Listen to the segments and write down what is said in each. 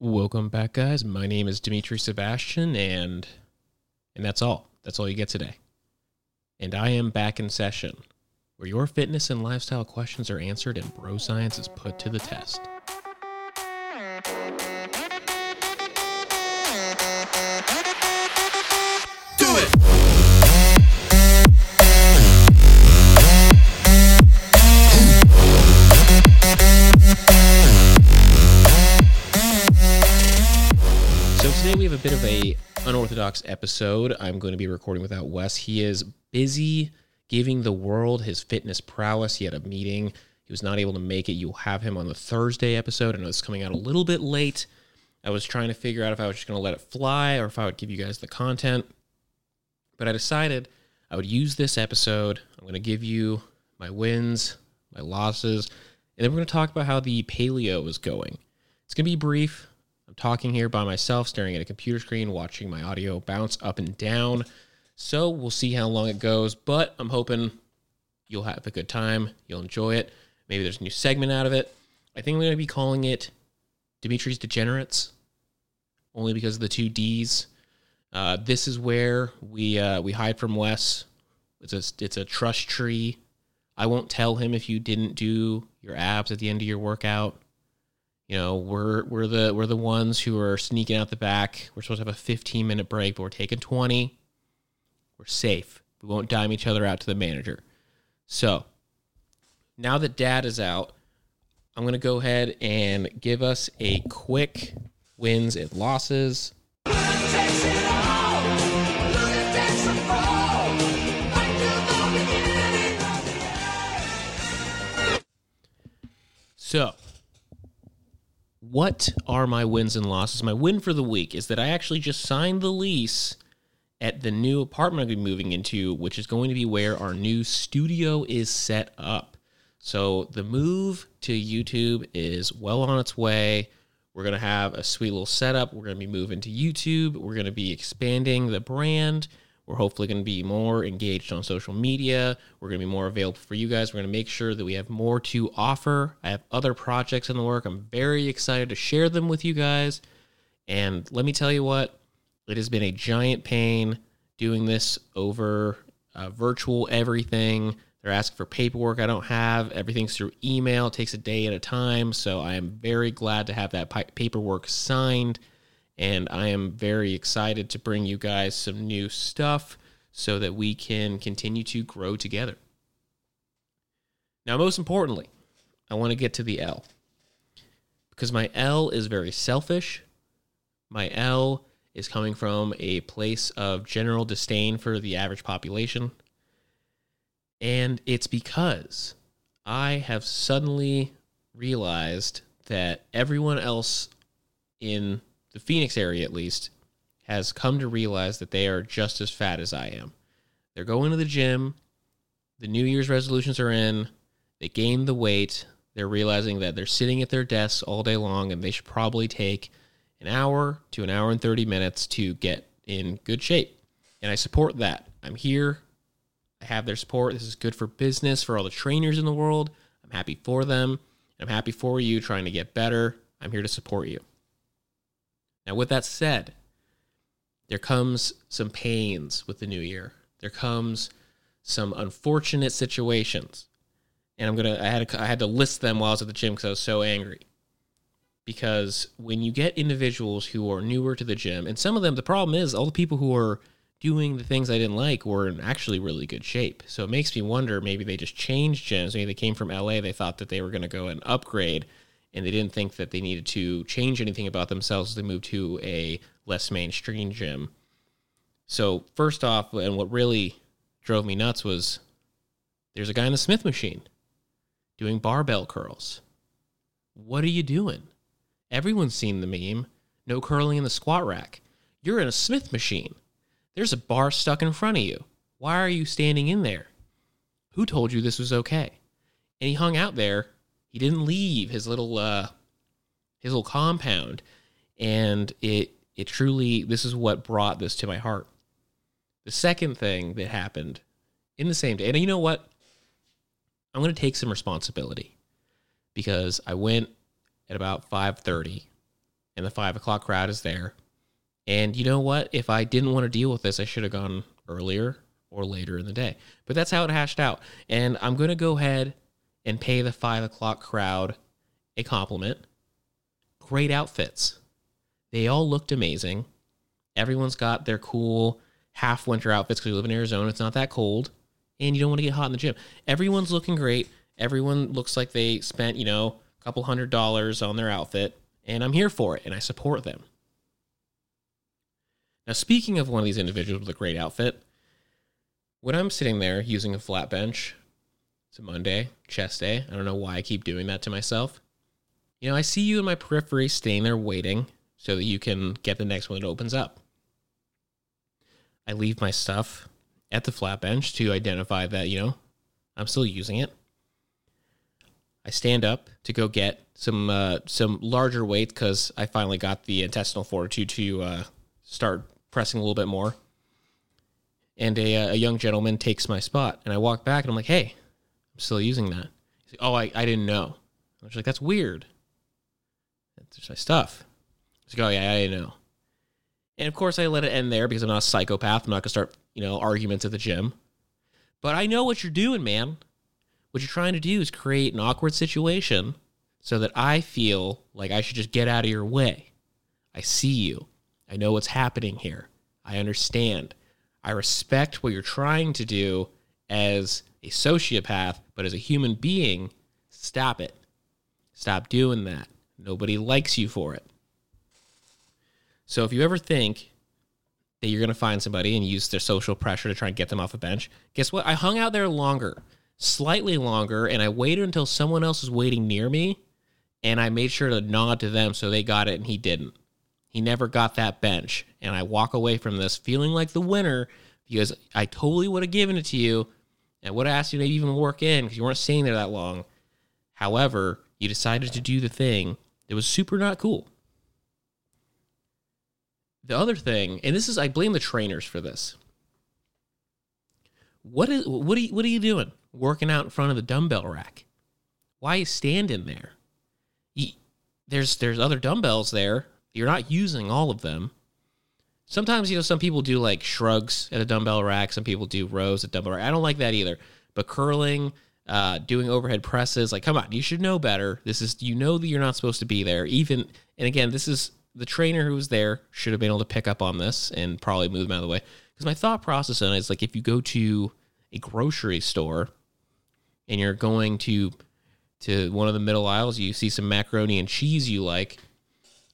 Welcome back, guys. My name is Dimitri Sebastian, and and that's all. That's all you get today. And I am back in session, where your fitness and lifestyle questions are answered and bro science is put to the test. So today we have a bit of a unorthodox episode. I'm going to be recording without Wes. He is busy giving the world his fitness prowess. He had a meeting. He was not able to make it. You'll have him on the Thursday episode. I know it's coming out a little bit late. I was trying to figure out if I was just going to let it fly or if I would give you guys the content. But I decided I would use this episode. I'm going to give you my wins, my losses, and then we're going to talk about how the paleo is going. It's going to be brief. Talking here by myself, staring at a computer screen, watching my audio bounce up and down. So we'll see how long it goes, but I'm hoping you'll have a good time. You'll enjoy it. Maybe there's a new segment out of it. I think I'm going to be calling it Dimitri's Degenerates, only because of the two D's. Uh, this is where we uh, we hide from Wes. It's a it's a trust tree. I won't tell him if you didn't do your abs at the end of your workout. You know, we're we're the we're the ones who are sneaking out the back. We're supposed to have a 15 minute break, but we're taking 20. We're safe. We won't dime each other out to the manager. So now that dad is out, I'm gonna go ahead and give us a quick wins and losses. So, what are my wins and losses? My win for the week is that I actually just signed the lease at the new apartment I'm be moving into, which is going to be where our new studio is set up. So, the move to YouTube is well on its way. We're going to have a sweet little setup. We're going to be moving to YouTube. We're going to be expanding the brand. We're hopefully going to be more engaged on social media. We're going to be more available for you guys. We're going to make sure that we have more to offer. I have other projects in the work. I'm very excited to share them with you guys. And let me tell you what, it has been a giant pain doing this over uh, virtual everything. They're asking for paperwork I don't have. Everything's through email. It takes a day at a time. So I am very glad to have that pi- paperwork signed and I am very excited to bring you guys some new stuff so that we can continue to grow together. Now, most importantly, I want to get to the L because my L is very selfish. My L is coming from a place of general disdain for the average population. And it's because I have suddenly realized that everyone else in the Phoenix area at least, has come to realize that they are just as fat as I am. They're going to the gym, the New Year's resolutions are in, they gain the weight, they're realizing that they're sitting at their desks all day long and they should probably take an hour to an hour and 30 minutes to get in good shape. And I support that. I'm here. I have their support. This is good for business, for all the trainers in the world. I'm happy for them. I'm happy for you trying to get better. I'm here to support you. Now, with that said, there comes some pains with the new year. There comes some unfortunate situations, and I'm gonna. I had to, I had to list them while I was at the gym because I was so angry. Because when you get individuals who are newer to the gym, and some of them, the problem is all the people who are doing the things I didn't like were in actually really good shape. So it makes me wonder maybe they just changed gyms. Maybe they came from LA. They thought that they were going to go and upgrade and they didn't think that they needed to change anything about themselves as they moved to a less mainstream gym. So first off, and what really drove me nuts was there's a guy in the Smith machine doing barbell curls. What are you doing? Everyone's seen the meme. No curling in the squat rack. You're in a Smith machine. There's a bar stuck in front of you. Why are you standing in there? Who told you this was okay? And he hung out there he didn't leave his little uh his little compound and it it truly this is what brought this to my heart the second thing that happened in the same day and you know what i'm going to take some responsibility because i went at about 5.30 and the five o'clock crowd is there. And you know what? If I didn't want to deal with this, I should have gone earlier or later in the day. But that's how it hashed out. And I'm going to go ahead and pay the five o'clock crowd a compliment. Great outfits. They all looked amazing. Everyone's got their cool half winter outfits because we live in Arizona. It's not that cold. And you don't want to get hot in the gym. Everyone's looking great. Everyone looks like they spent, you know, a couple hundred dollars on their outfit. And I'm here for it and I support them. Now, speaking of one of these individuals with a great outfit, when I'm sitting there using a flat bench, it's a Monday, chest day. I don't know why I keep doing that to myself. You know, I see you in my periphery staying there waiting so that you can get the next one that opens up. I leave my stuff at the flat bench to identify that, you know, I'm still using it. I stand up to go get some uh, some larger weight because I finally got the intestinal fortitude to uh, start pressing a little bit more. And a, uh, a young gentleman takes my spot, and I walk back and I'm like, "Hey, still using that." He's like, "Oh, I, I didn't know." I was like, "That's weird. That's my stuff." He's like, "Oh yeah, I didn't know." And of course, I let it end there because I'm not a psychopath. I'm not gonna start, you know, arguments at the gym. But I know what you're doing, man. What you're trying to do is create an awkward situation so that I feel like I should just get out of your way. I see you. I know what's happening here. I understand. I respect what you're trying to do as a sociopath, but as a human being, stop it. Stop doing that. Nobody likes you for it. So if you ever think that you're going to find somebody and use their social pressure to try and get them off a bench, guess what? I hung out there longer, slightly longer, and I waited until someone else was waiting near me, and I made sure to nod to them so they got it and he didn't. He never got that bench, and I walk away from this feeling like the winner because I totally would have given it to you and would have asked you to even work in because you weren't staying there that long. However, you decided to do the thing that was super not cool. The other thing, and this is I blame the trainers for this. What is what are you, what are you doing? Working out in front of the dumbbell rack? Why are you standing there? You, there's there's other dumbbells there. You're not using all of them. Sometimes you know some people do like shrugs at a dumbbell rack. Some people do rows at dumbbell rack. I don't like that either. But curling, uh, doing overhead presses, like come on, you should know better. This is you know that you're not supposed to be there. Even and again, this is the trainer who was there should have been able to pick up on this and probably move them out of the way. Because my thought process on it is like if you go to a grocery store and you're going to to one of the middle aisles, you see some macaroni and cheese you like.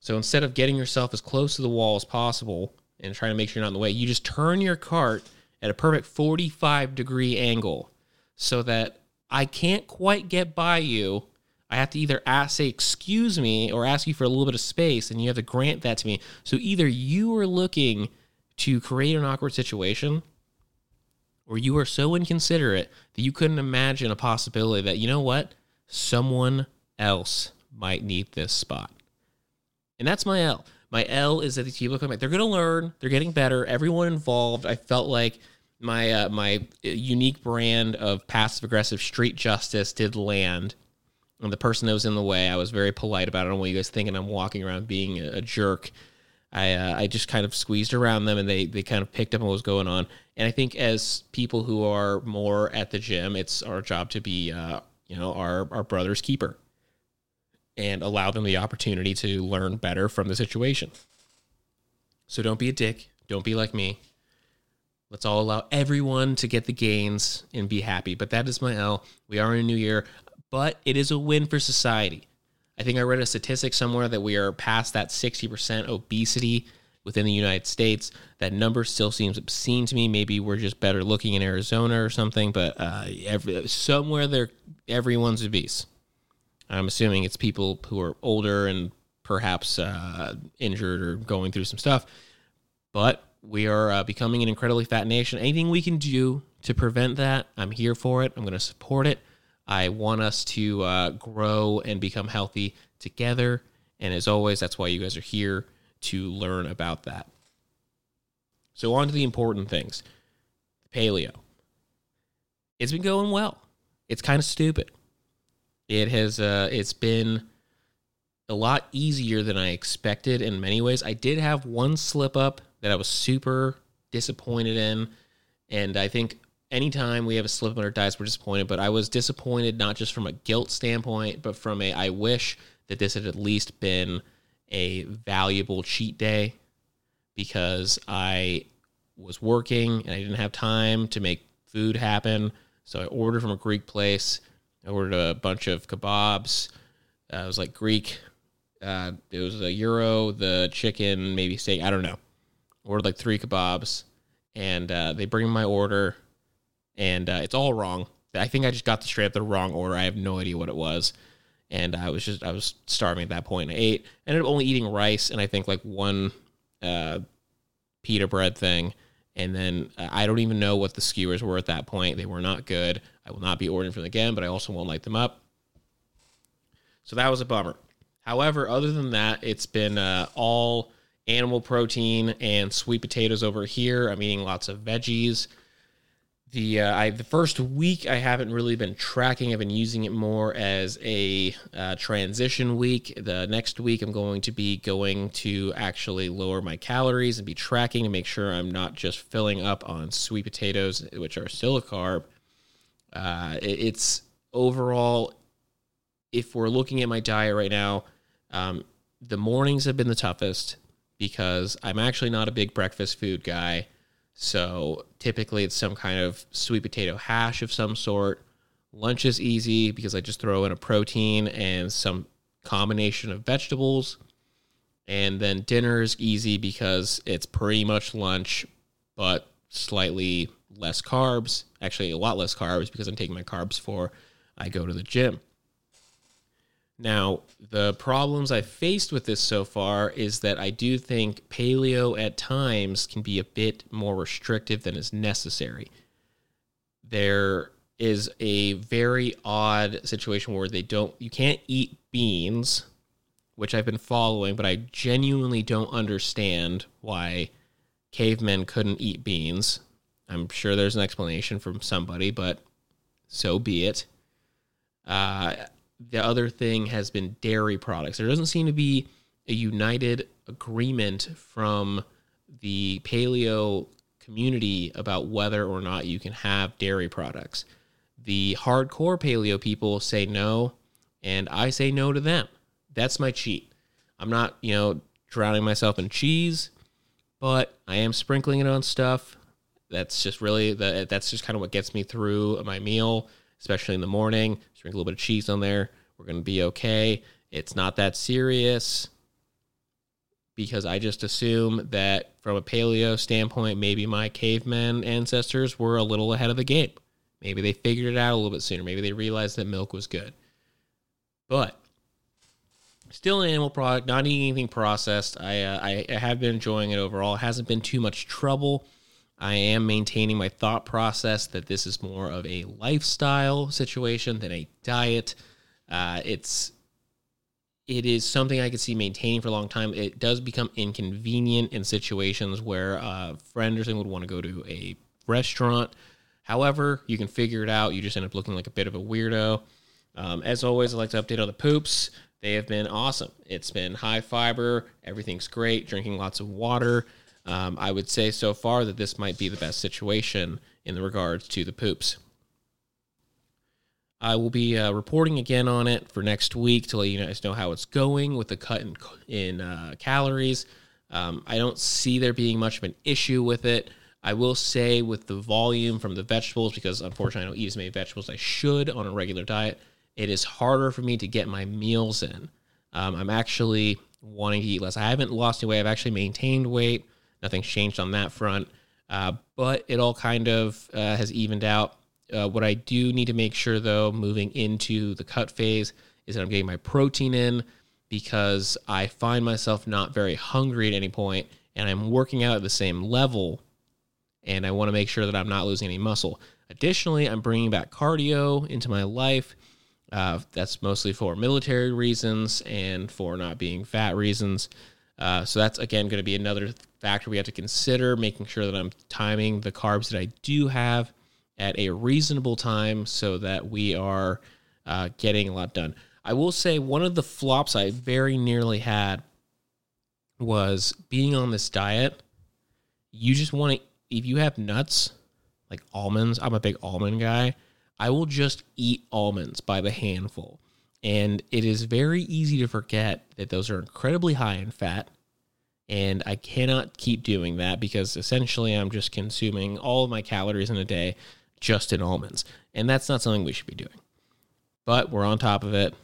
So instead of getting yourself as close to the wall as possible and trying to make sure you're not in the way, you just turn your cart at a perfect 45 degree angle so that I can't quite get by you I have to either ask, say, excuse me, or ask you for a little bit of space, and you have to grant that to me. So either you are looking to create an awkward situation, or you are so inconsiderate that you couldn't imagine a possibility that, you know what, someone else might need this spot. And that's my L. My L is that these people come back. They're going to learn. They're getting better. Everyone involved. I felt like my uh, my unique brand of passive aggressive street justice did land and the person that was in the way, I was very polite about it. I don't want you guys thinking I'm walking around being a, a jerk. I uh, I just kind of squeezed around them, and they they kind of picked up on what was going on. And I think as people who are more at the gym, it's our job to be uh, you know our our brother's keeper, and allow them the opportunity to learn better from the situation. So don't be a dick. Don't be like me. Let's all allow everyone to get the gains and be happy. But that is my L. We are in a new year but it is a win for society. I think I read a statistic somewhere that we are past that 60% obesity within the United States. That number still seems obscene to me. Maybe we're just better looking in Arizona or something, but uh, every, somewhere there, everyone's obese. I'm assuming it's people who are older and perhaps uh, injured or going through some stuff. But we are uh, becoming an incredibly fat nation. Anything we can do to prevent that, I'm here for it. I'm going to support it. I want us to uh, grow and become healthy together. And as always, that's why you guys are here to learn about that. So, on to the important things paleo. It's been going well. It's kind of stupid. It has, uh, it's been a lot easier than I expected in many ways. I did have one slip up that I was super disappointed in. And I think anytime we have a slip up our diets, we're disappointed. But I was disappointed not just from a guilt standpoint, but from a I wish that this had at least been a valuable cheat day because I was working and I didn't have time to make food happen. So I ordered from a Greek place. I ordered a bunch of kebabs. Uh, it was like Greek. Uh, it was a gyro, the chicken, maybe steak. I don't know. Ordered like three kebabs, and uh, they bring my order, and uh, it's all wrong. I think I just got the straight up the wrong order. I have no idea what it was, and I was just I was starving at that point. I ate. ended up only eating rice and I think like one uh, pita bread thing, and then uh, I don't even know what the skewers were at that point. They were not good. I will not be ordering from them again, but I also won't light them up. So that was a bummer. However, other than that, it's been uh, all animal protein and sweet potatoes over here. I'm eating lots of veggies. The uh, I the first week I haven't really been tracking. I've been using it more as a uh, transition week. The next week I'm going to be going to actually lower my calories and be tracking to make sure I'm not just filling up on sweet potatoes, which are still a carb. Uh, it's overall, if we're looking at my diet right now, um, the mornings have been the toughest because I'm actually not a big breakfast food guy. So typically it's some kind of sweet potato hash of some sort. Lunch is easy because I just throw in a protein and some combination of vegetables. And then dinner is easy because it's pretty much lunch, but slightly less carbs. Actually, a lot less carbs because I'm taking my carbs before I go to the gym. Now, the problems I've faced with this so far is that I do think paleo at times can be a bit more restrictive than is necessary. There is a very odd situation where they don't, you can't eat beans, which I've been following, but I genuinely don't understand why cavemen couldn't eat beans. I'm sure there's an explanation from somebody, but so be it. Uh, the other thing has been dairy products. There doesn't seem to be a united agreement from the paleo community about whether or not you can have dairy products. The hardcore paleo people say no, and I say no to them. That's my cheat. I'm not, you know, drowning myself in cheese, but I am sprinkling it on stuff. That's just really the that's just kind of what gets me through my meal, especially in the morning. Sprinkle a little bit of cheese on there. We're going to be okay. It's not that serious because I just assume that from a paleo standpoint, maybe my caveman ancestors were a little ahead of the game. Maybe they figured it out a little bit sooner. Maybe they realized that milk was good. But still an animal product, not eating anything processed. I, uh, I, have been enjoying it overall. It hasn't been too much trouble. I am maintaining my thought process that this is more of a lifestyle situation than a diet. Uh, it's it is something I could see maintaining for a long time. It does become inconvenient in situations where a friend or something would want to go to a restaurant. However, you can figure it out. You just end up looking like a bit of a weirdo. Um, as always, I like to update on the poops. They have been awesome. It's been high fiber. Everything's great. Drinking lots of water. Um, I would say so far that this might be the best situation in regards to the poops. I will be uh, reporting again on it for next week to let you guys know how it's going with the cut in, in uh, calories. Um, I don't see there being much of an issue with it. I will say with the volume from the vegetables, because unfortunately I don't eat as many vegetables as I should on a regular diet, it is harder for me to get my meals in. Um, I'm actually wanting to eat less. I haven't lost any weight. I've actually maintained weight. Nothing's changed on that front. Uh, but it all kind of uh, has evened out. Uh, what I do need to make sure, though, moving into the cut phase, is that I'm getting my protein in because I find myself not very hungry at any point, and I'm working out at the same level, and I want to make sure that I'm not losing any muscle. Additionally, I'm bringing back cardio into my life. Uh, that's mostly for military reasons and for not being fat reasons. Uh, so that's again going to be another factor we have to consider, making sure that I'm timing the carbs that I do have at a reasonable time so that we are uh, getting a lot done. I will say one of the flops I very nearly had was being on this diet. You just want to, if you have nuts, like almonds, I'm a big almond guy. I will just eat almonds by the handful. And it is very easy to forget that those are incredibly high in fat. And I cannot keep doing that because essentially I'm just consuming all of my calories in a day just in almonds. And that's not something we should be doing. But we're on top of it.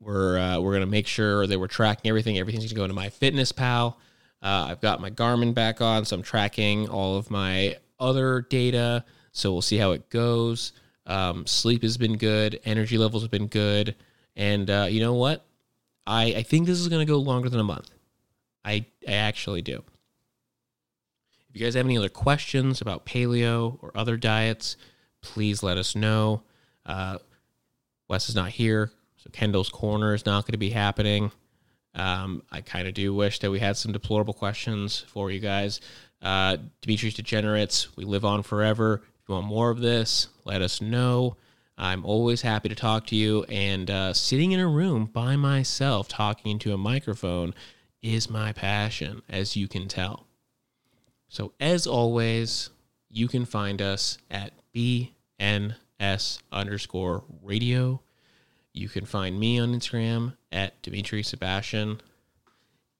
We're uh, we're gonna make sure that we're tracking everything. Everything's gonna go into MyFitnessPal. Uh, I've got my Garmin back on, so I'm tracking all of my other data. So we'll see how it goes. Um, sleep has been good. Energy levels have been good. And uh, you know what? I, I think this is going to go longer than a month. I, I actually do. If you guys have any other questions about paleo or other diets, please let us know. Uh, Wes is not here, so Kendall's Corner is not going to be happening. Um, I kind of do wish that we had some deplorable questions for you guys. Uh, Dimitri's Degenerates, we live on forever. If you want more of this, let us know. I'm always happy to talk to you. And uh, sitting in a room by myself talking into a microphone is my passion, as you can tell. So, as always, you can find us at BNS underscore radio. You can find me on Instagram at Dimitri Sebastian.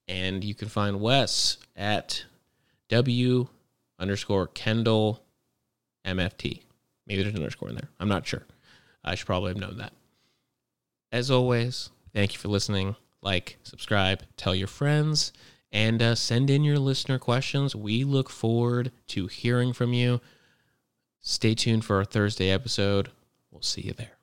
And you can find Wes at W underscore Kendall MFT. Maybe there's an underscore in there. I'm not sure. I should probably have known that. As always, thank you for listening. Like, subscribe, tell your friends, and uh, send in your listener questions. We look forward to hearing from you. Stay tuned for our Thursday episode. We'll see you there.